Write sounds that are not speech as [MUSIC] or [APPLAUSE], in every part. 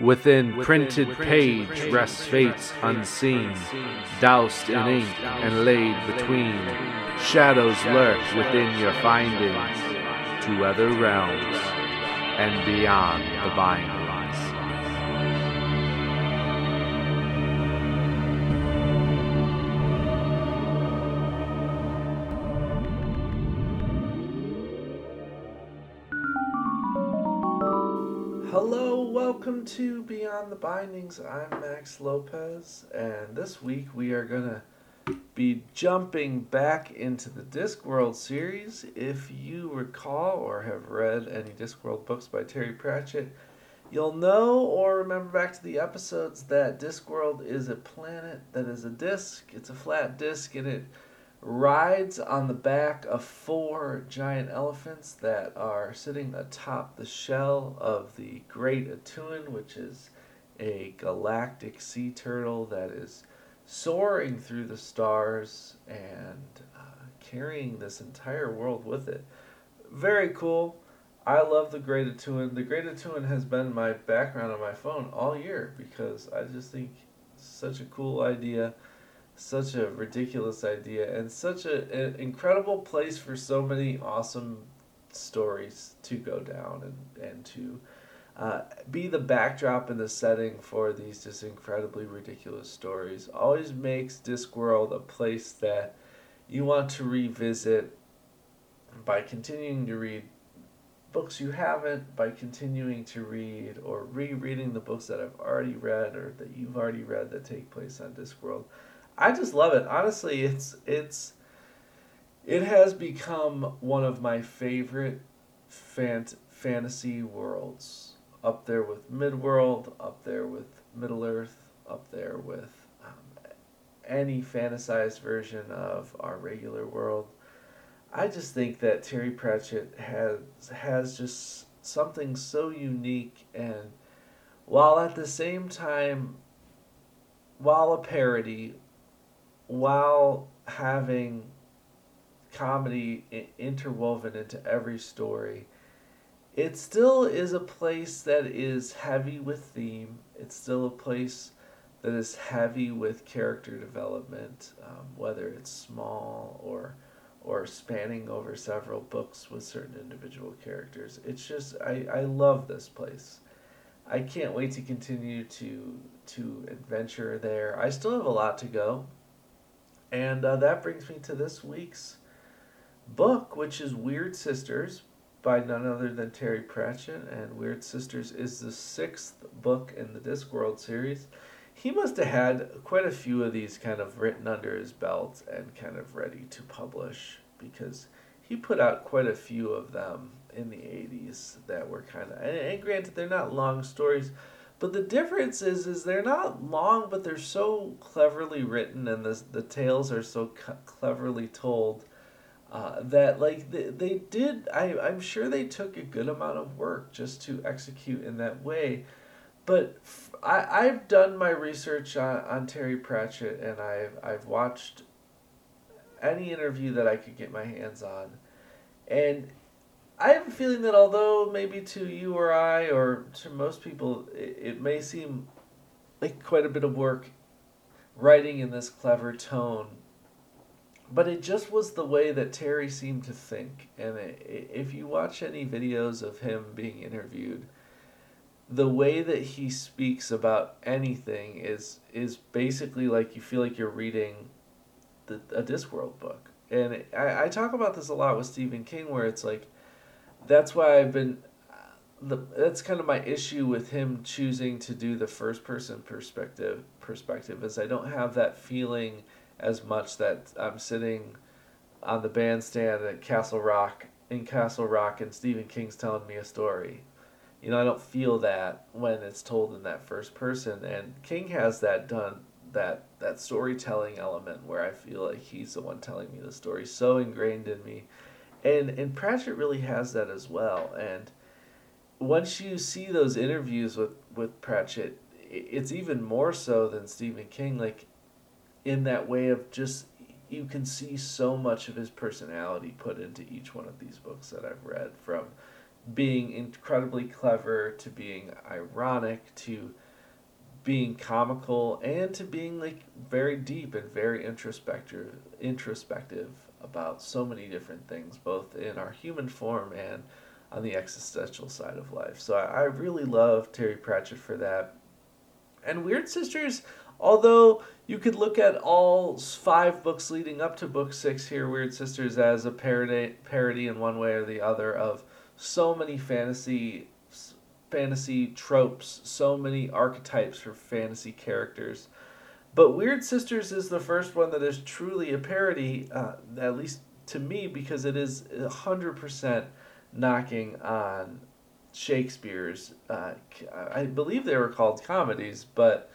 Within printed page rests fates unseen, doused in ink and laid between. Shadows lurk within your findings to other realms and beyond the bindings. The Bindings. I'm Max Lopez, and this week we are going to be jumping back into the Discworld series. If you recall or have read any Discworld books by Terry Pratchett, you'll know or remember back to the episodes that Discworld is a planet that is a disc. It's a flat disc, and it rides on the back of four giant elephants that are sitting atop the shell of the Great A'Tuin, which is a galactic sea turtle that is soaring through the stars and uh, carrying this entire world with it. Very cool. I love the Great A'Tuin. The Great A'Tuin has been my background on my phone all year because I just think such a cool idea such a ridiculous idea and such a, an incredible place for so many awesome stories to go down and, and to uh, be the backdrop and the setting for these just incredibly ridiculous stories always makes Discworld a place that you want to revisit by continuing to read books you haven't, by continuing to read or rereading the books that I've already read or that you've already read that take place on Discworld. I just love it. Honestly, it's it's it has become one of my favorite fant- fantasy worlds. Up there with Midworld, up there with Middle Earth, up there with um, any fantasized version of our regular world. I just think that Terry Pratchett has has just something so unique and while at the same time while a parody while having comedy interwoven into every story, it still is a place that is heavy with theme. It's still a place that is heavy with character development, um, whether it's small or or spanning over several books with certain individual characters. It's just I, I love this place. I can't wait to continue to to adventure there. I still have a lot to go. And uh, that brings me to this week's book, which is Wyrd Sisters by none other than Terry Pratchett. And Wyrd Sisters is the sixth book in the Discworld series. He must have had quite a few of these kind of written under his belt and kind of ready to publish because he put out quite a few of them in the 80s that were kind of, and, granted, they're not long stories but the difference is, is they're not long, but they're so cleverly written, and the the tales are so cleverly told uh, that like they, they did. I I'm sure they took a good amount of work just to execute in that way. But f- I I've done my research on, on Terry Pratchett, and I've I've watched any interview that I could get my hands on, and I have a feeling that although maybe to you or I or to most people it, it may seem like quite a bit of work writing in this clever tone, but it just was the way that Terry seemed to think. And it, if you watch any videos of him being interviewed, the way that he speaks about anything is is basically like you feel like you're reading the, a Discworld book. And it, I, I talk about this a lot with Stephen King, where it's like that's why I've been. The, that's kind of my issue with him choosing to do the first person perspective perspective is I don't have that feeling as much that I'm sitting on the bandstand at Castle Rock in Castle Rock and Stephen King's telling me a story. You know, I don't feel that when it's told in that first person and King has that done that that storytelling element where I feel like he's the one telling me the story so ingrained in me and and Pratchett really has that as well. And once you see those interviews with with Pratchett, it's even more so than Stephen King. Like in that way of just you can see so much of his personality put into each one of these books that I've read from being incredibly clever to being ironic to being comical and to being like very deep and very introspective introspective about so many different things both in our human form and on the existential side of life. So i, I really love terry pratchett for that. And wyrd sisters although you could look at all five books leading up to book six here wyrd sisters as a parody parody in one way or the other of so many fantasy fantasy tropes, so many archetypes for fantasy characters. But Wyrd Sisters is the first one that is truly a parody, uh, at least to me, because it is 100% knocking on Shakespeare's. Uh, I believe they were called comedies, but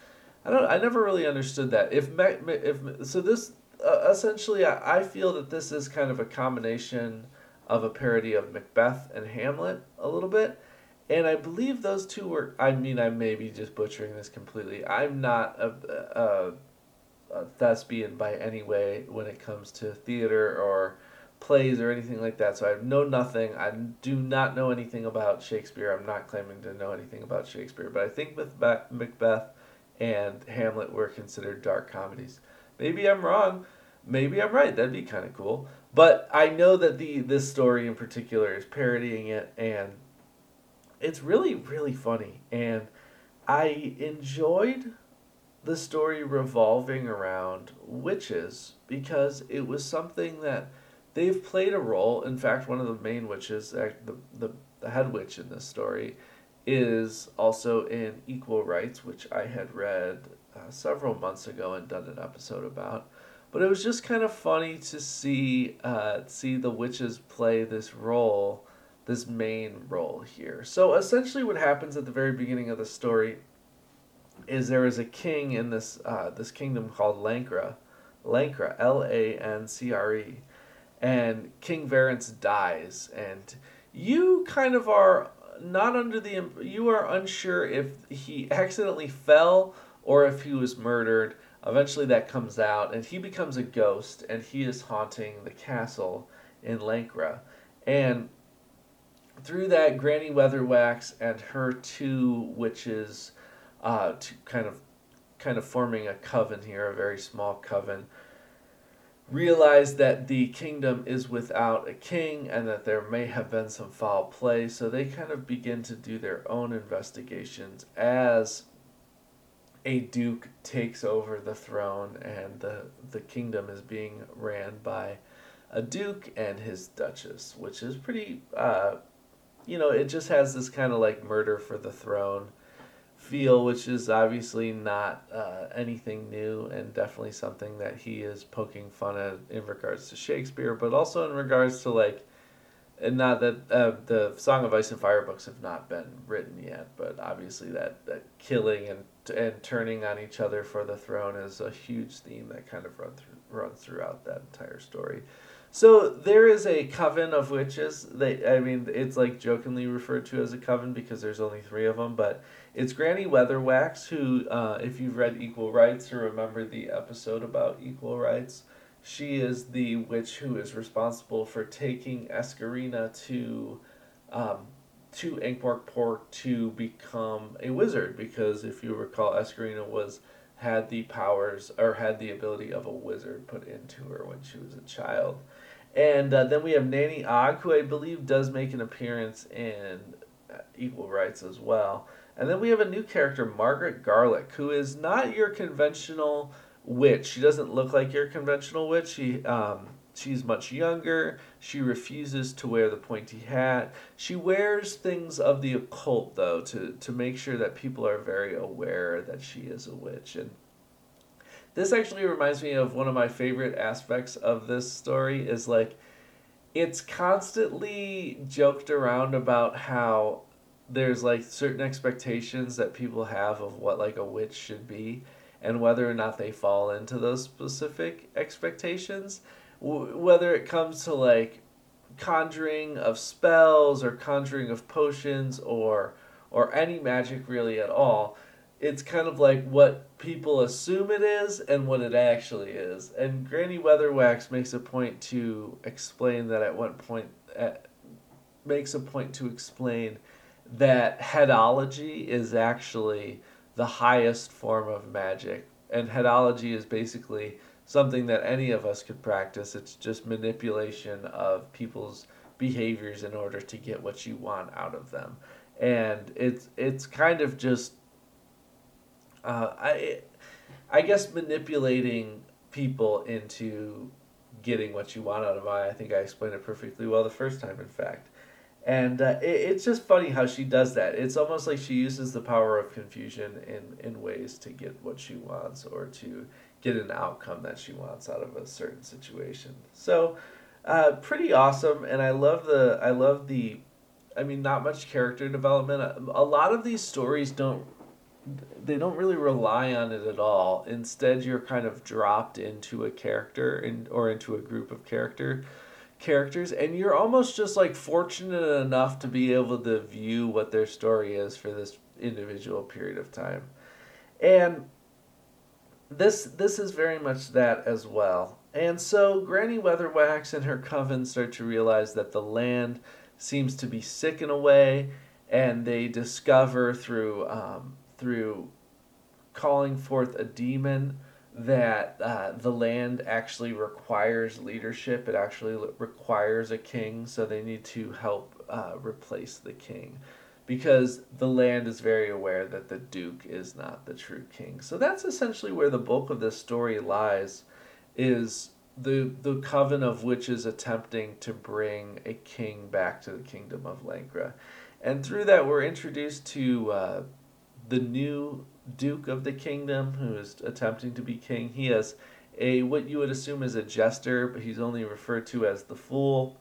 I don't. I never really understood that. If if so, this uh, essentially, I, I feel that this is kind of a combination of a parody of Macbeth and Hamlet a little bit. And I believe those two were. I mean, I may be just butchering this completely. I'm not a, a, a thespian by any way when it comes to theater or plays or anything like that. So I know nothing. I do not know anything about Shakespeare. I'm not claiming to know anything about Shakespeare. But I think with Macbeth and Hamlet were considered dark comedies. Maybe I'm wrong. Maybe I'm right. That'd be kind of cool. But I know that the this story in particular is parodying it, and it's really really funny. And I enjoyed the story revolving around witches because it was something that they've played a role. In fact, one of the main witches, the the, the head witch in this story, is also in Equal Rites, which I had read uh, several months ago and done an episode about. But it was just kind of funny to see uh, see the witches play this role, this main role here. So essentially, what happens at the very beginning of the story is there is a king in this uh, this kingdom called Lankra, Lancre, L A N C R E, and King Verence dies, and you kind of are not under the you are unsure if he accidentally fell or if he was murdered Eventually, that comes out, and he becomes a ghost, and he is haunting the castle in Lankra. And through that, Granny Weatherwax and her two witches, uh, to kind of, kind of forming a coven here, a very small coven, realize that the kingdom is without a king and that there may have been some foul play. So they kind of begin to do their own investigations as a duke takes over the throne and the the kingdom is being ran by a duke and his duchess, which is pretty uh, you know, it just has this kind of like murder for the throne feel, which is obviously not uh, anything new and definitely something that he is poking fun at in regards to Shakespeare, but also in regards to like and not that uh, the Song of Ice and Fire books have not been written yet, but obviously that, that killing and and turning on each other for the throne is a huge theme that kind of run through, runs throughout that entire story. So there is a coven of witches. They, I mean, it's like jokingly referred to as a coven because there's only three of them. But it's Granny Weatherwax, who, uh, if you've read Equal Rites or remember the episode about Equal rites, she is the witch who is responsible for taking Eskarina to um, to Ankh-Morpork to become a wizard because if you recall, Eskarina was had the powers or had the ability of a wizard put into her when she was a child. And uh, then we have Nanny Ogg, who I believe does make an appearance in uh, Equal Rites as well. And then we have a new character, Margaret Garlick, who is not your conventional witch. She doesn't look like your conventional witch. She um, She's much younger. She refuses to wear the pointy hat. She wears things of the occult, though, to, to make sure that people are very aware that she is a witch. And this actually reminds me of one of my favorite aspects of this story is like it's constantly joked around about how there's like certain expectations that people have of what like a witch should be and whether or not they fall into those specific expectations. Whether it comes to like conjuring of spells or conjuring of potions or or any magic really at all it's kind of like what people assume it is and what it actually is and granny weatherwax makes a point to explain that at one point makes a point to explain that headology is actually the highest form of magic. And headology is basically something that any of us could practice. It's just manipulation of people's behaviors in order to get what you want out of them. And it's it's kind of just uh, I I guess manipulating people into getting what you want out of them. I think I explained it perfectly well the first time, in fact. And uh, it, it's just funny how she does that. It's almost like she uses the power of confusion in, in ways to get what she wants or to get an outcome that she wants out of a certain situation. So, uh, pretty awesome. And I love the I love the, I mean, not much character development. A lot of these stories don't they don't really rely on it at all. Instead, you're kind of dropped into a character in, or into a group of character characters and you're almost just like fortunate enough to be able to view what their story is for this individual period of time. And this this is very much that as well. And so Granny Weatherwax and her coven start to realize that the land seems to be sick in a way, and they discover through um, through calling forth a demon that uh, the land actually requires leadership. It actually requires a king, so they need to help uh, replace the king because the land is very aware that the duke is not the true king. So that's essentially where the bulk of this story lies is the the coven of witches attempting to bring a king back to the kingdom of Lancre. And through that we're introduced to uh, the new duke of the kingdom who is attempting to be king. He has a what you would assume is a jester, but he's only referred to as the fool.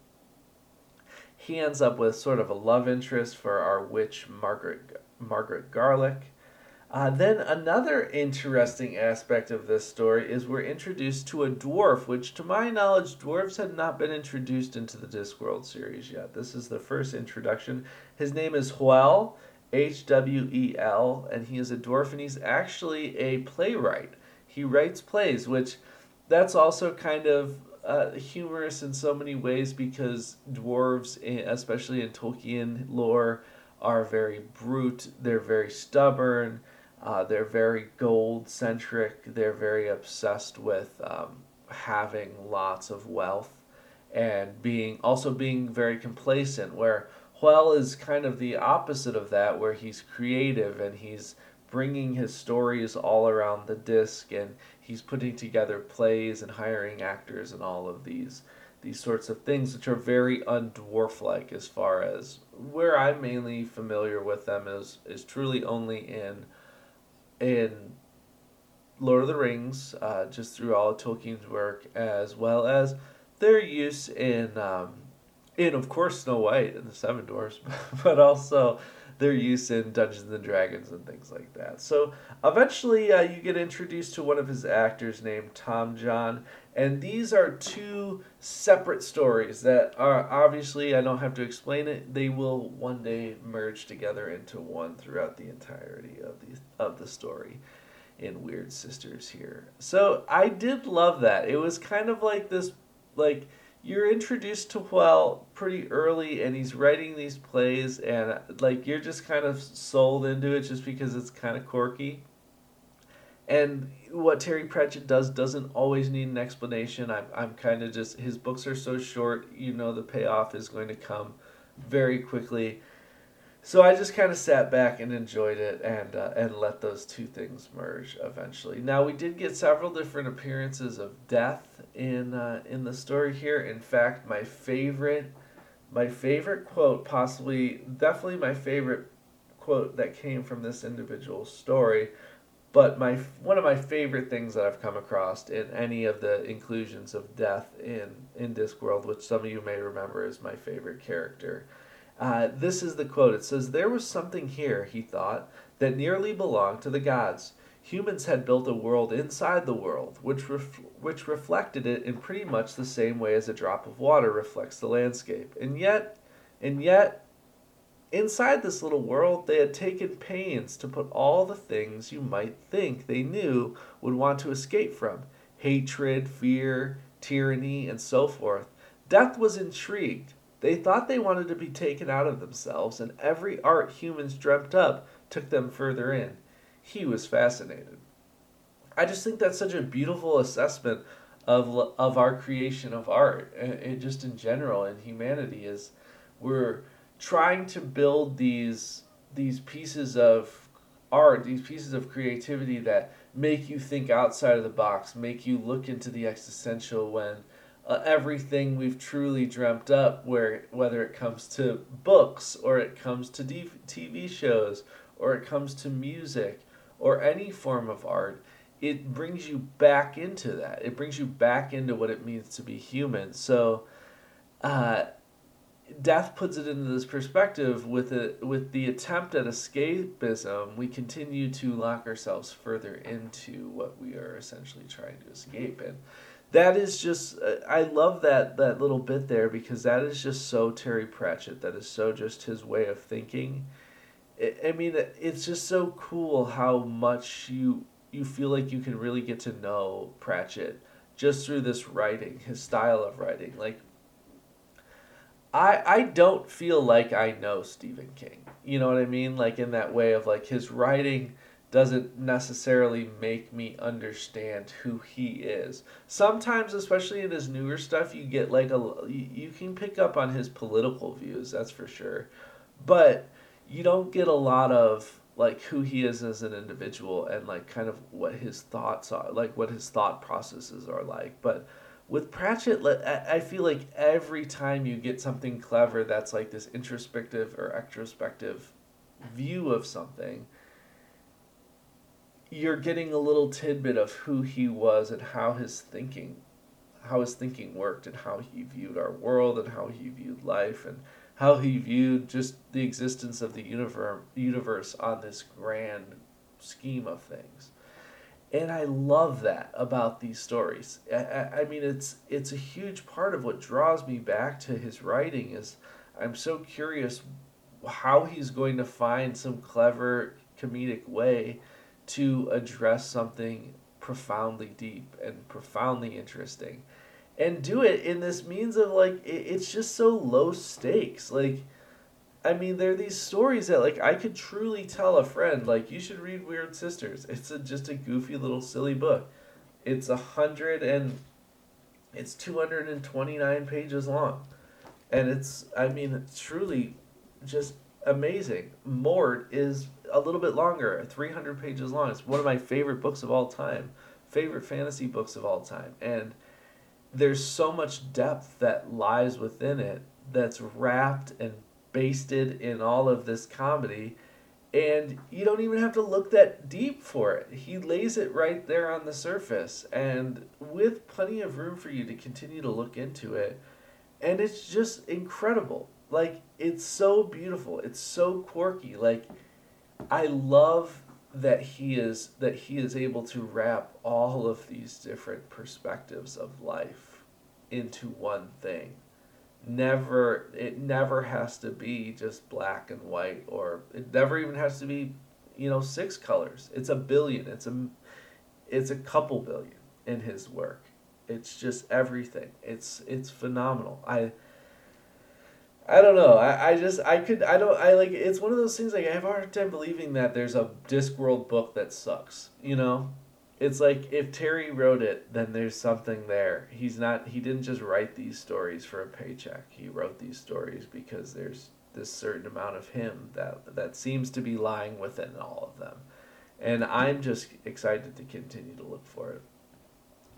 He ends up with sort of a love interest for our witch Margaret Margaret Garlick. Uh, then another interesting aspect of this story is we're introduced to a dwarf, which to my knowledge, dwarves had not been introduced into the Discworld series yet. This is the first introduction. His name is Hwel, H W E L, and he is a dwarf, and he's actually a playwright. He writes plays, which that's also kind of uh, humorous in so many ways because dwarves, especially in Tolkien lore, are very brute. They're very stubborn. Uh, they're very gold centric. They're very obsessed with um, having lots of wealth and being also being very complacent. Where Hwel is kind of the opposite of that, where he's creative and he's bringing his stories all around the disc and he's putting together plays and hiring actors and all of these these sorts of things which are very undwarf like as far as where I'm mainly familiar with them is is truly only in in Lord of the Rings, uh, just through all of Tolkien's work, as well as their use in um, in of course Snow White and the Seven Dwarfs, [LAUGHS] but also their use in Dungeons and Dragons and things like that. So eventually, uh, you get introduced to one of his actors named Tomjon, and these are two separate stories that are obviously I don't have to explain it. They will one day merge together into one throughout the entirety of the of the story in Wyrd Sisters here. So I did love that. It was kind of like this like you're introduced to Hwel pretty early and he's writing these plays and like you're just kind of sold into it just because it's kind of quirky and what Terry Pratchett does doesn't always need an explanation. I'm, I'm kind of just, his books are so short, you know, the payoff is going to come very quickly. So I just kind of sat back and enjoyed it and uh, and let those two things merge eventually. Now we did get several different appearances of death in uh, in the story here. In fact, my favorite my favorite quote, possibly definitely my favorite quote that came from this individual story, but my one of my favorite things that I've come across in any of the inclusions of death in in Discworld, which some of you may remember is my favorite character uh, this is the quote. It says, There was something here, he thought, that nearly belonged to the gods. Humans had built a world inside the world, which, ref- which reflected it in pretty much the same way as a drop of water reflects the landscape. And yet, and yet, inside this little world, they had taken pains to put all the things you might think they knew would want to escape from hatred, fear, tyranny, and so forth. Death was intrigued They thought they wanted to be taken out of themselves, and every art humans dreamt up took them further in. He was fascinated. I just think that's such a beautiful assessment of of our creation of art, uh, and, and just in general in humanity is we're trying to build these these pieces of art, these pieces of creativity that make you think outside of the box, make you look into the existential when uh, everything we've truly dreamt up, where whether it comes to books or it comes to TV shows or it comes to music or any form of art, it brings you back into that. It brings you back into what it means to be human. So, uh, death puts it into this perspective with it with the attempt at escapism we continue to lock ourselves further into what we are essentially trying to escape and that is just uh, i love that that little bit there because that is just so terry pratchett that is so just his way of thinking i mean it's just so cool how much you you feel like you can really get to know pratchett just through this writing his style of writing like I I don't feel like I know Stephen King. You know what I mean? Like in that way of like his writing doesn't necessarily make me understand who he is. Sometimes, especially in his newer stuff, you get like a you can pick up on his political views, that's for sure. But you don't get a lot of like who he is as an individual and like kind of what his thoughts are, like what his thought processes are like. But with Pratchett, I feel like every time you get something clever that's like this introspective or extrospective view of something, you're getting a little tidbit of who he was and how his thinking how his thinking worked and how he viewed our world and how he viewed life and how he viewed just the existence of the universe universe on this grand scheme of things and I love that about these stories. I, I, mean, it's it's a huge part of what draws me back to his writing. Is I'm so curious how he's going to find some clever comedic way to address something profoundly deep and profoundly interesting, and do it in this means of like it, it's just so low stakes, like I mean, there are these stories that like I could truly tell a friend like you should read Wyrd Sisters. It's a, just a goofy little silly book. It's a hundred and it's two hundred and twenty nine pages long, and it's I mean it's truly just amazing. Mort is a little bit longer, three hundred pages long. It's one of my favorite books of all time, favorite fantasy books of all time, and there's so much depth that lies within it that's wrapped and basted in all of this comedy and you don't even have to look that deep for it. He lays it right there on the surface, and with plenty of room for you to continue to look into it. And it's just incredible. Like, it's so beautiful. It's so quirky. Like, I love that he is that he is able to wrap all of these different perspectives of life into one thing. Never it never has to be just black and white or it never even has to be you know six colors. It's a billion. It's a it's a couple billion in his work. It's just everything. It's it's phenomenal. I I don't know. I, I just I could I don't I like it's one of those things like I have a hard time believing that there's a Discworld book that sucks. You know? it's like if Terry wrote it, then there's something there. He's not he didn't just write these stories for a paycheck. He wrote these stories because there's this certain amount of him that that seems to be lying within all of them. And I'm just excited to continue to look for it.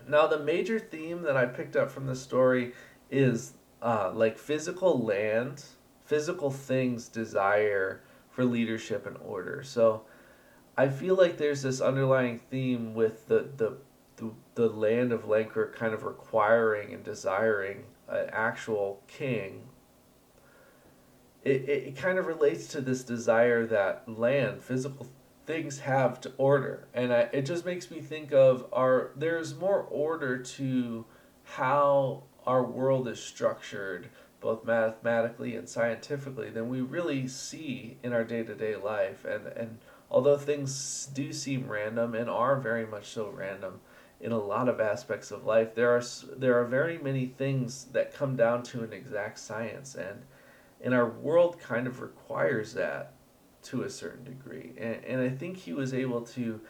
Now the major theme that I picked up from the story is uh, like physical land, physical things desire for leadership and order. So I feel like there's this underlying theme with the the the, the land of Lancre kind of requiring and desiring an actual king. It, it, it kind of relates to this desire that land, physical things have to order. And I, it just makes me think of our, there's more order to how our world is structured, both mathematically and scientifically, than we really see in our day to day life. And, and although things do seem random and are very much so random, in a lot of aspects of life. There are there are very many things that come down to an exact science, and and our world kind of requires that to a certain degree. And, and I think he was able to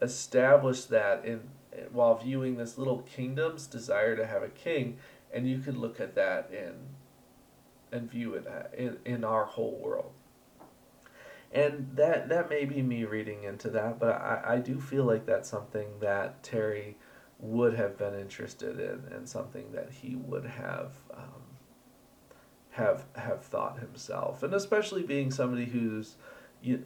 establish that in while viewing this little kingdom's desire to have a king, and you could look at that in and view it in, in our whole world. And that that may be me reading into that, but I, I do feel like that's something that Terry would have been interested in and something that he would have um, have have thought himself, and especially being somebody who's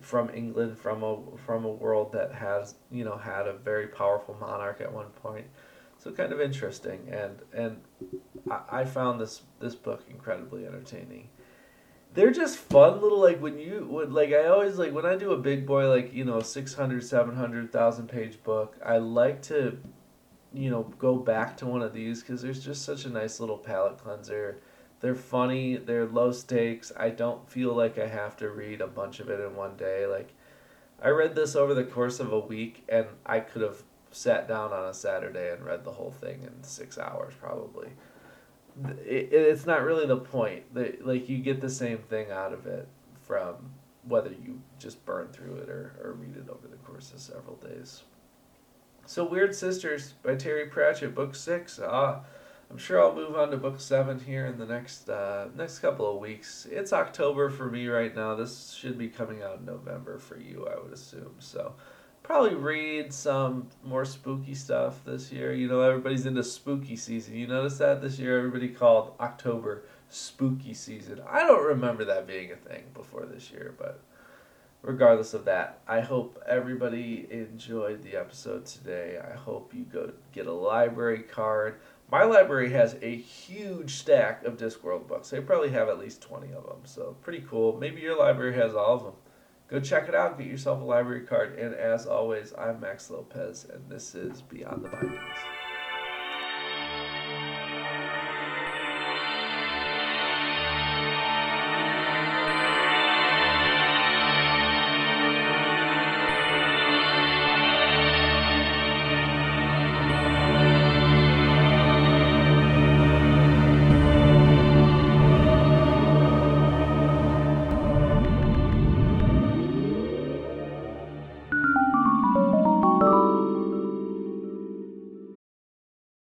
from England, from a from a world that has you know had a very powerful monarch at one point, so kind of interesting, and and I, I found this this book incredibly entertaining. They're just fun little like when you would like I always like when I do a big boy like you know 600 700,000 page book I like to you know go back to one of these because there's just such a nice little palate cleanser. They're funny they're low stakes. I don't feel like i have to read a bunch of it in one day. Like i read this over the course of a week and i could have sat down on a saturday and read the whole thing in six hours probably it, it's not really the point that like you get the same thing out of it from whether you just burn through it or, or read it over the course of several days so wyrd sisters by terry pratchett book six Ah, I'm sure I'll move on to book seven here in the next uh, next couple of weeks. It's October for me right now. This should be coming out in November for you, I would assume. So probably read some more spooky stuff this year. You know, everybody's into spooky season. You notice that this year everybody called October spooky season. I don't remember that being a thing before this year, but regardless of that, I hope everybody enjoyed the episode today. I hope you go get a library card. My library has a huge stack of Discworld books. They probably have at least 20 of them, so pretty cool. Maybe your library has all of them. Go check it out, get yourself a library card. And as always, I'm Max Lopez, and this is Beyond the Bindings.